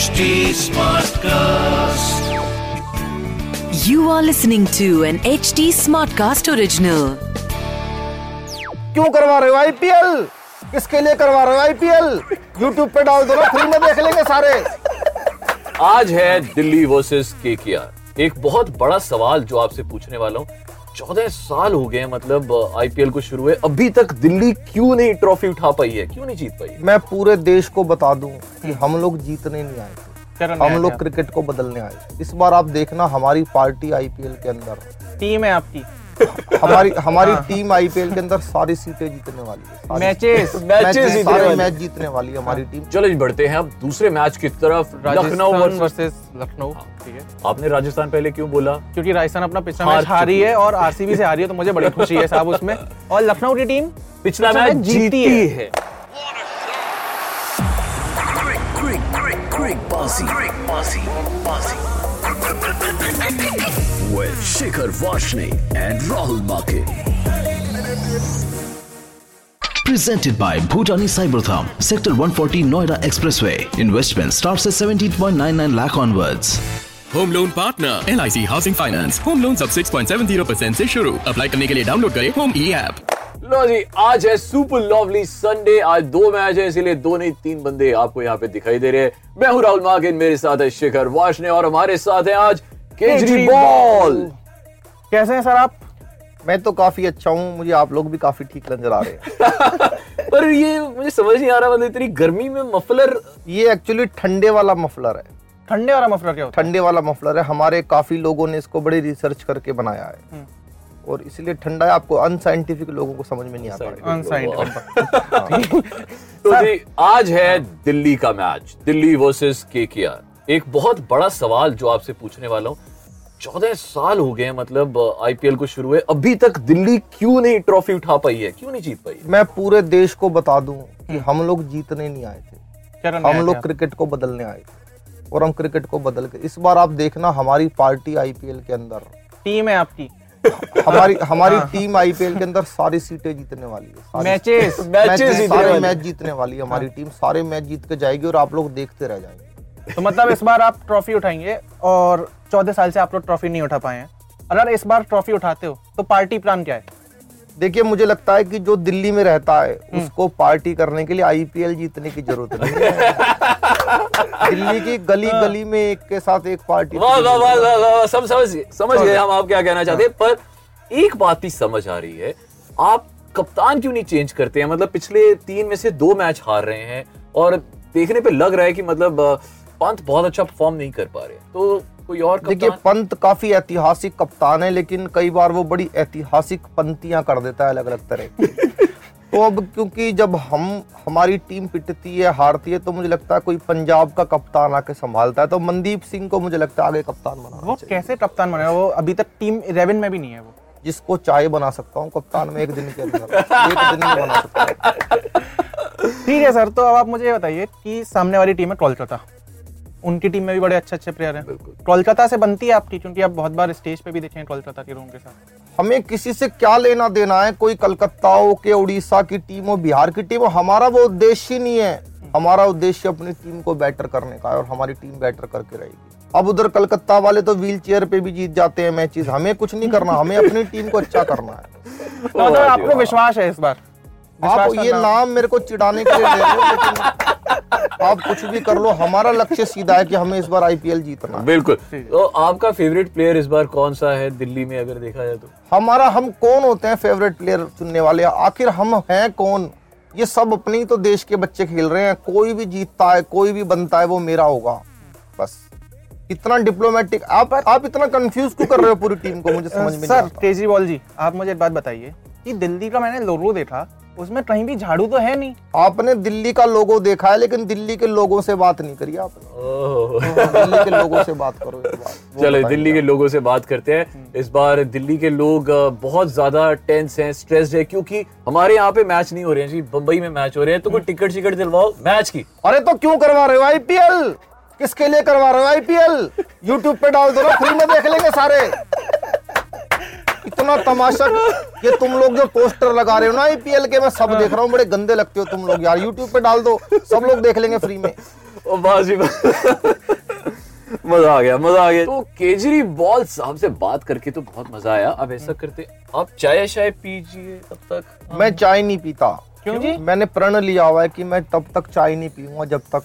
HD Smartcast. You are listening to an HD Smartcast original. क्यों करवा रहे हो आईपीएल किसके लिए करवा रहे हो आईपीएल यूट्यूब पे डाल दो ना फ्री में देख लेंगे सारे आज है दिल्ली वर्सेस केकेआर एक बहुत बड़ा सवाल जो आपसे पूछने वाला हूँ चौदह साल हो गए हैं मतलब आईपीएल को शुरू हुए। अभी तक दिल्ली क्यों नहीं ट्रॉफी उठा पाई है? क्यों नहीं जीत पाई मैं पूरे देश को बता दूँ कि हम लोग जीतने नहीं आए थे। हम लोग क्रिकेट को बदलने आए इस बार आप देखना हमारी पार्टी आईपीएल के अंदर। टीम है आपकी। हमारी हमारी टीम आईपीएल के अंदर सारी सीटें जीतने वाली है मैचेस मैचेस जीतने सारे मैच जीतने वाली है हमारी टीम चलो जी बढ़ते हैं अब दूसरे मैच की तरफ़। लखनऊ वर्सेस लखनऊ ठीक है। आपने राजस्थान पहले क्यों बोला? क्योंकि राजस्थान अपना पिछला मैच हारी है और आरसीबी से हारी है तो मुझे बड़ी खुशी है साहब उसमें। और लखनऊ की टीम पिछला मैच जीती है। quick, quick, quick, bossy. Quick, bossy, bossy. With Shikhar Vashne and Rahul Make. Presented by Bhutani Cybertham, Sector 140 Noida Expressway. Investment starts at 17.99 lakh onwards. Home loan partner L I C housing finance home loan सब 6.70 percent ऐसी शुरू apply करने के लिए download करें home ई app लो जी आज है सुपर लवली संडे आज दो मैच है इसीलिए दो नहीं तीन बंदे आपको यहाँ पे दिखाई दे रहे हैं। मैं हूँ राहुल मागिन मेरे साथ है शिखर वाशने और हमारे साथ है आज केजरीवाल। कैसे हैं सर आप? मैं तो काफ़ी अच्छा हूँ मुझे आप लोग भी काफ़ी ठीक नज़र आ रहे हैं। पर ये मुझे समझ नहीं आ रहा मतलब इतनी गर्मी में मफलर ये एक्चुअली ठंडे वाला मफलर है। ठंडे वाला मफलर क्या होता ठंडे वाला मफलर है। हमारे काफ़ी लोगों ने इसको बड़ी रिसर्च करके बनाया है। और इसलिए ठंडा है आपको अनसाइंटिफिक लोगों को समझ में नहीं आता। है। अनसाइंटिफिक तो जी आज है दिल्ली का मैच दिल्ली वर्सेस केकेआर एक बहुत बड़ा सवाल जो आपसे पूछने वाला हूँ। चौदह साल हो गए मतलब आईपीएल को शुरू हुए। अभी तक दिल्ली क्यों नहीं ट्रॉफी उठा पाई है? क्यों नहीं जीत पाई मैं पूरे देश को बता दूँ कि हम लोग जीतने नहीं आए थे। हम लोग क्रिकेट को बदलने आए थे और हम क्रिकेट को बदल के। इस बार आप देखना हमारी पार्टी आईपीएल के अंदर। टीम है आपकी। हमारी हमारी टीम आईपीएल के अंदर सारी सीटें जीतने वाली है। मैचेस। मैचेस सारे मैच जीतने वाली है हमारी टीम सारे मैच जीत के जाएगी और आप लोग देखते रह जाएँगे। तो मतलब इस बार आप ट्रॉफी उठाएँगे और चौदह साल से आप लोग ट्रॉफी नहीं उठा पाए हैं। अगर इस बार ट्रॉफी उठाते हो तो पार्टी प्लान क्या है? देखिए मुझे लगता है कि जो दिल्ली में रहता है उसको पार्टी करने के लिए आईपीएल जीतने की ज़रूरत नहीं है। दिल्ली की गली गली में एक के साथ एक पार्टी वाह वाह वाह वाह वाह सब समझ गए समझ गए हम आप क्या कहना चाहते हैं? पर एक बात भी समझ आ रही है आप कप्तान क्यों नहीं चेंज करते हैं? मतलब पिछले तीन में से दो मैच हार रहे हैं और देखने पे लग रहा है कि मतलब पंत बहुत अच्छा परफॉर्म नहीं कर पा रहे तो कोई और देखिए पंत काफ़ी ऐतिहासिक कप्तान है लेकिन कई बार वो बड़ी ऐतिहासिक पंक्तियाँ कर देता है अलग अलग तरह की। तो अब क्योंकि जब हम हमारी टीम पिटती है हारती है तो मुझे लगता है कोई पंजाब का कप्तान आके संभालता है। तो मनदीप सिंह को मुझे लगता है आगे कप्तान बना वो कैसे कप्तान बनेगा वो अभी तक टीम इलेवन में भी नहीं है वो। जिसको चाय बना सकता हूँ कप्तान में एक दिन के अंदर। एक दिन में बना सकता ठीक है सर तो अब आप मुझे बताइए कि सामने वाली टीम है कोलकाता। उनकी टीम में भी बड़े अच्छे अच्छे प्लेयर हैं कोलकाता से बनती है आपकी? क्योंकि आप बहुत बार स्टेज पे भी देखे हैं कोलकाता के रूम के साथ। हमें किसी से क्या लेना देना है? कोई कलकत्ता हो के, उड़ीसा की टीम हो, बिहार की टीम हो, हमारा वो उद्देश्य ही नहीं है। हमारा उद्देश्य अपनी टीम को बेटर करने का है और हमारी टीम बेटर करके रहेगी। अब उधर कलकत्ता वाले तो व्हील चेयर पे भी जीत जाते हैं मैचेस हमें कुछ नहीं करना, हमें अपनी टीम को अच्छा करना है। तो आपको विश्वास है इस बार? आप ये नाम- नाम मेरे को चिढ़ाने के लिए ले रहे आप कुछ भी कर लो हमारा लक्ष्य सीधा है कि हमें इस बार आईपीएल जीतना बिल्कुल। तो आपका फेवरेट प्लेयर इस बार कौन सा है दिल्ली में अगर देखा जाए तो? हमारा हम कौन होते हैं फेवरेट प्लेयर चुनने वाले? आखिर हम हैं कौन? ये सब अपने ही तो देश के बच्चे खेल रहे हैं। कोई भी जीतता है कोई भी बनता है वो मेरा होगा। बस। इतना डिप्लोमेटिक आप आप इतना कंफ्यूज क्यों कर रहे हो पूरी टीम को? मुझे समझ में नहीं सर केजरीवाल जी आप मुझे एक बात बताइए कि दिल्ली का मैंने लोगो देखा उसमें कहीं भी झाड़ू तो है नहीं। आपने दिल्ली का लोगो देखा है लेकिन दिल्ली के लोगों से बात नहीं करी आपने। ओह। दिल्ली के लोगों से बात करो एक बार वो चलो दिल्ली के लोगों से बात करते हैं। इस बार दिल्ली के लोग बहुत ज़्यादा टेंस हैं स्ट्रेस्ड है क्योंकि हमारे यहाँ पे मैच नहीं हो रहे हैं जी बम्बई में मैच हो रहे हैं। तो कोई टिकट शिकट दिलवाओ मैच की। अरे तो क्यों करवा रहे हो आईपीएल किसके लिए करवा रहे हो आईपीएल यूट्यूब पे डाल दो ना फ्री में देख लेंगे सारे। इतना तमाशा ये तुम लोग जो पोस्टर लगा रहे हो ना आईपीएल के मैं सब देख रहा हूँ बड़े गंदे लगते हो तुम लोग यार। यूट्यूब पे डाल दो सब लोग देख लेंगे फ्री में। जी मज़ा आ गया मज़ा आ गया। तो केजरीवाल साहब से बात करके तो बहुत मज़ा आया। अब ऐसा करते आप चाय शाय पीजिए तब तक? मैं चाय नहीं पीता। क्यों जी? मैंने प्रण लिया हुआ है कि मैं तब तक चाय नहीं पीऊँगा जब तक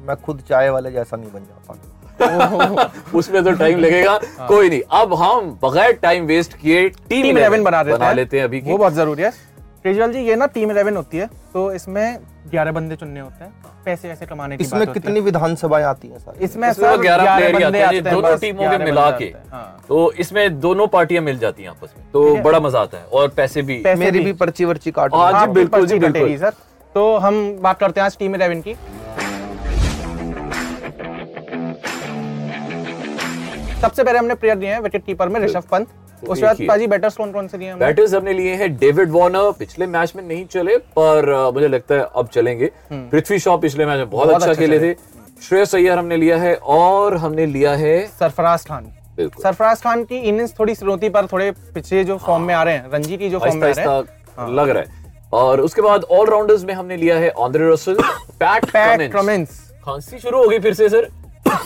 मैं खुद चाय वाले जैसा नहीं बन जाता उसमें तो टाइम लगेगा। कोई नहीं अब हम बगैर टाइम वेस्ट किए टीम इलेवन बना देते बना हैं। लेते हैं अभी वो बहुत ज़रूरी है। केजरीवाल जी ये ना टीम इलेवन होती है तो इसमें ग्यारह बंदे चुनने होते हैं पैसे वैसे कमाने की इसमें बात होती कितनी विधानसभाएँ आती हैं सर? इसमें इसमें सर 11 प्लेयर बंदे आते हैं दोनों टीमों के मिला के। हाँ। तो इसमें दोनों पार्टियाँ मिल जाती हैं आपस में। तो बड़ा मज़ा आता है और पैसे भी। पैसे मेरी भी। पर्ची वर्ची काट हाँ बिल्कुल जी, बिल्कुल। सर। तो हम बात करते हैं आज टीम इलेवन की। सबसे पहले हमने प्लेयर दिए हैं विकेट कीपर में ऋषभ पंत। उसके बाद ही है। पाजी बैटर्स कौन कौन से दिए हमने? बैटर्स हमने लिए हैं डेविड वार्नर पिछले मैच में नहीं चले पर मुझे लगता है अब चलेंगे। पृथ्वी शॉ पिछले मैच में बहुत, हम्म। अच्छा खेले थे। श्रेयस अय्यर हमने लिया है और हमने लिया है सरफराज खान। सरफराज खान की इनिंग्स थोड़ी स्रोती पर थोड़े पीछे जो फॉर्म में आ रहे हैं रणजी की जो फॉर्म में आ रहे हैं। लग रहा है। और उसके बाद ऑलराउंडर्स में हमने लिया है Andre Russell Pat Pat Cummins खांसी शुरू हो गई फिर से सर।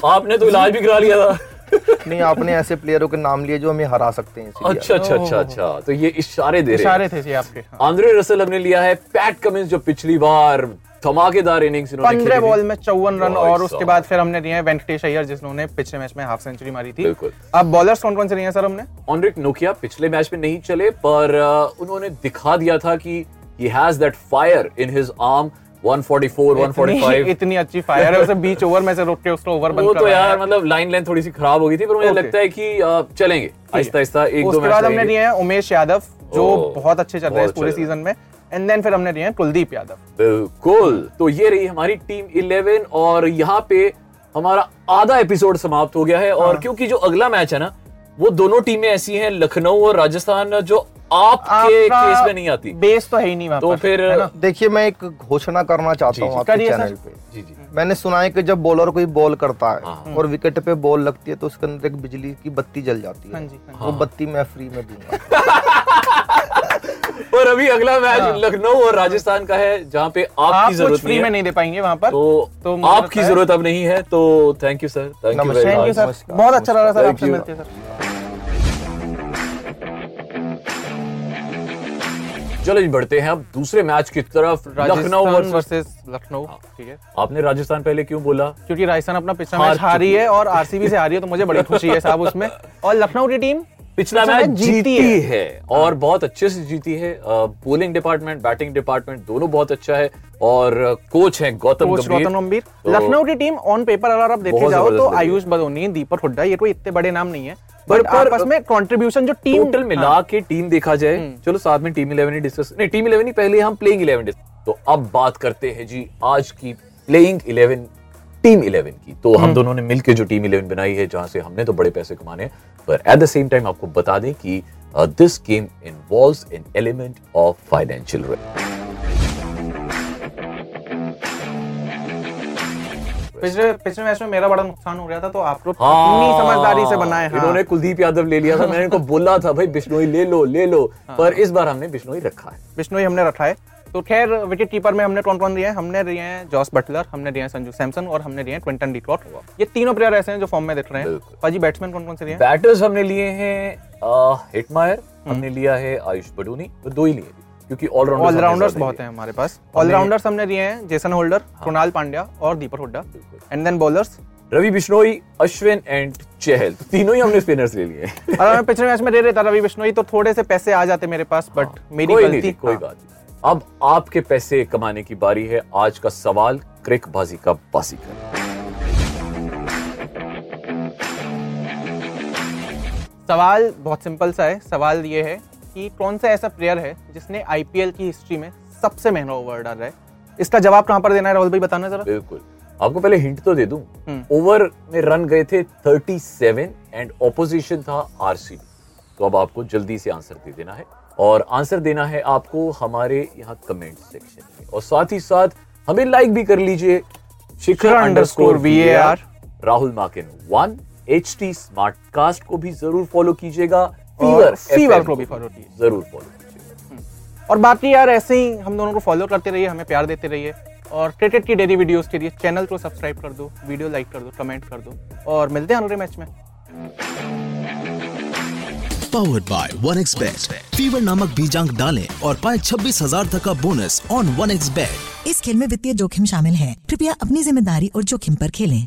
आपने तो इलाज भी करा लिया था। नहीं आपने ऐसे प्लेयरों के नाम लिए जो हमें हरा सकते हैं अच्छा अच्छा अच्छा अच्छा। तो ये इशारे दे रहे इशारे थे जी आपके हाँ। आंद्रे रसल हमने लिया है पैट कमिंस जो पिछली बार धमाकेदार इनिंग्स इन्होंने पंद्रह। बॉल में चौवन रन और उसके बाद फिर हमने दिए हैं वेंकटेश अय्यर जिन्होंने पिछले मैच में हाफ़ सेंचुरी मारी थी। बिल्कुल। अब बॉलर्स कौन कौन से लिए हैं सर हमने? ऑनरिक नोकिया पिछले मैच में नहीं चले पर उन्होंने दिखा दिया था कि he has that fire in his arm 144 145 इतनी अच्छी फायर है उसे बीच ओवर में से रोक के उसको ओवर बंद तो यार मतलब लाइन लेंथ थोड़ी सी खराब हो गई थी पर मुझे लगता है कि चलेंगे। आहिस्ता आहिस्ता एक दो मैच हमने। हैं उमेश यादव जो बहुत अच्छे चल रहे हैं पूरे सीज़न में। एंड देन फिर हमने हैं कुलदीप यादव। बिल्कुल। तो ये रही हमारी टीम 11 और यहाँ पे हमारा आधा एपिसोड समाप्त हो गया है हाँ। और क्योंकि जो अगला मैच है ना वो दोनों टीमें ऐसी हैं लखनऊ और राजस्थान जो आपके केस में नहीं आती। बेस तो है ही नहीं वहाँ तो फिर देखिए मैं एक घोषणा करना चाहता हूँ आपके चैनल पे। जी जी। मैंने सुना है कि जब बॉलर कोई बॉल करता हाँ। है और विकेट पे बॉल लगती है तो उसके अंदर एक बिजली की बत्ती जल जाती हाँ। है जी हाँ वो बत्ती मैं फ्री में दूँगा। और अभी अगला मैच लखनऊ और राजस्थान का है जहाँ पे आप आपकी ज़रूरत फ्री नहीं में नहीं दे पाएँगे वहाँ पर। तो, तो आपकी ज़रूरत अब नहीं है तो thank you sir thank you बहुत अच्छा लगा सर Thank आपसे you. मिलते सर। चलो जी बढ़ते हैं अब दूसरे मैच की तरफ़। लखनऊ वर्सेस लखनऊ ठीक है। आपने राजस्थान पहले क्यों बोला? क्योंकि राजस्थान अपना पिछला मैच हारी है और आरसीबी से हारी है तो मुझे बड़ी खुशी है साहब उसमें। और लखनऊ की टीम पिछला मैच जीती है। है और बहुत अच्छे से जीती है। बोलिंग डिपार्टमेंट बैटिंग डिपार्टमेंट दोनों बहुत अच्छा है और कोच है गौतम कोच गंभीर। गौतम गंभीर। तो- लखनऊ की टीम ऑन पेपर अगर आप देखे जाओ तो आयुष बदोनी दीपक हुड्डा ये कोई इतने बड़े नाम नहीं है। बट पर- आपस में कंट्रीब्यूशन जो टीम टोटल मिला के टीम देखा जाए चलो साथ में टीम इलेवन ही डिस्कस नहीं टीम इलेवन ही पहले हम प्लेइंग इलेवन तो अब बात करते हैं जी आज की प्लेइंग इलेवन टीम इलेवन की। तो हम दोनों ने मिलकर जो टीम इलेवन बनाई है जहाँ से हमने तो बड़े पैसे कमाने पर एट द सेम टाइम आपको बता दें कि this game involves an element of financial पिछले पिछले मैच में मेरा बड़ा नुकसान हो गया था तो आप लोग हाँ। इतनी समझदारी से बनाए हाँ। इन्होंने कुलदीप यादव ले लिया था मैंने इनको बोला था भाई बिश्नोई ले लो ले लो। हाँ। पर इस बार हमने बिश्नोई रखा है। बिश्नोई हमने रखा है। तो खैर विकेट कीपर में हमने कौन कौन दिए हैं? हमने दिए हैं जॉस बटलर हमने दिए हैं संजू सैमसन और हमने दिए हैं क्विंटन डिकॉट ये तीनों प्लेयर ऐसे हैं जो फॉर्म में दिख रहे हैं। पाजी बैट्समैन कौन कौन से दिए बैटर्स हमने लिए हैं हिटमायर हमने लिया है आयुष बडूनी दो ही लिए क्योंकि ऑलराउंडर्स ऑलराउंडर्स बहुत हैं हमारे पास। ऑलराउंडर्स हमने दिए हैं जेसन होल्डर कृणाल पांड्या और Deepak Hooda and then bowlers Ravi Bishnoi Ashwin and Chahal तो तीनों ही हमने स्पिनर्स ले लिए। हैं। अगर मैं पिछले मैच में दे रहा था रवि बिश्नोई तो थोड़े से पैसे आ जाते मेरे पास बट मेरी कोई गलती कोई हाँ। बात नहीं। अब आपके पैसे कमाने की बारी है। आज का सवाल क्रिक बाजी का बासी कर सवाल बहुत सिंपल सा है। सवाल ये है कि कौन सा ऐसा प्लेयर है जिसने आईपीएल की हिस्ट्री में सबसे महँगा ओवर डाला है? इसका जवाब कहाँ पर देना है राहुल भाई बताना जरा। बिल्कुल। आपको पहले हिंट तो दे दूँ। हम्म। ओवर में रन गए थे 37 एंड ऑपोजिशन था आरसीबी तो अब आपको जल्दी से आंसर दे देना है। और आंसर देना है आपको हमारे यहाँ कमेंट सेक्शन में। और साथ ही साथ हमें लाइक भी कर लीजिए। Shikhar Shikhar underscore underscore VAR VAR, Rahul Makin one H T smart cast को भी ज़रूर फॉलो कीजिएगा। फीवर फीवर को भी follow कीजिए। ज़रूर फॉलो कीजिएगा और बाकी यार ऐसे ही हम दोनों को फॉलो करते रहिए हमें प्यार देते रहिए। और क्रिकेट की डेली वीडियोस के लिए चैनल को सब्सक्राइब कर दो वीडियो लाइक कर दो कमेंट कर दो। और मिलते हैं अगले मैच में। Powered by one X bet fever नामक बीज अंक डालें और पाएँ छब्बीस हज़ार तक का bonus on one X bet इस खेल में वित्तीय जोखिम शामिल है। कृपया अपनी ज़िम्मेदारी और जोखिम पर खेलें।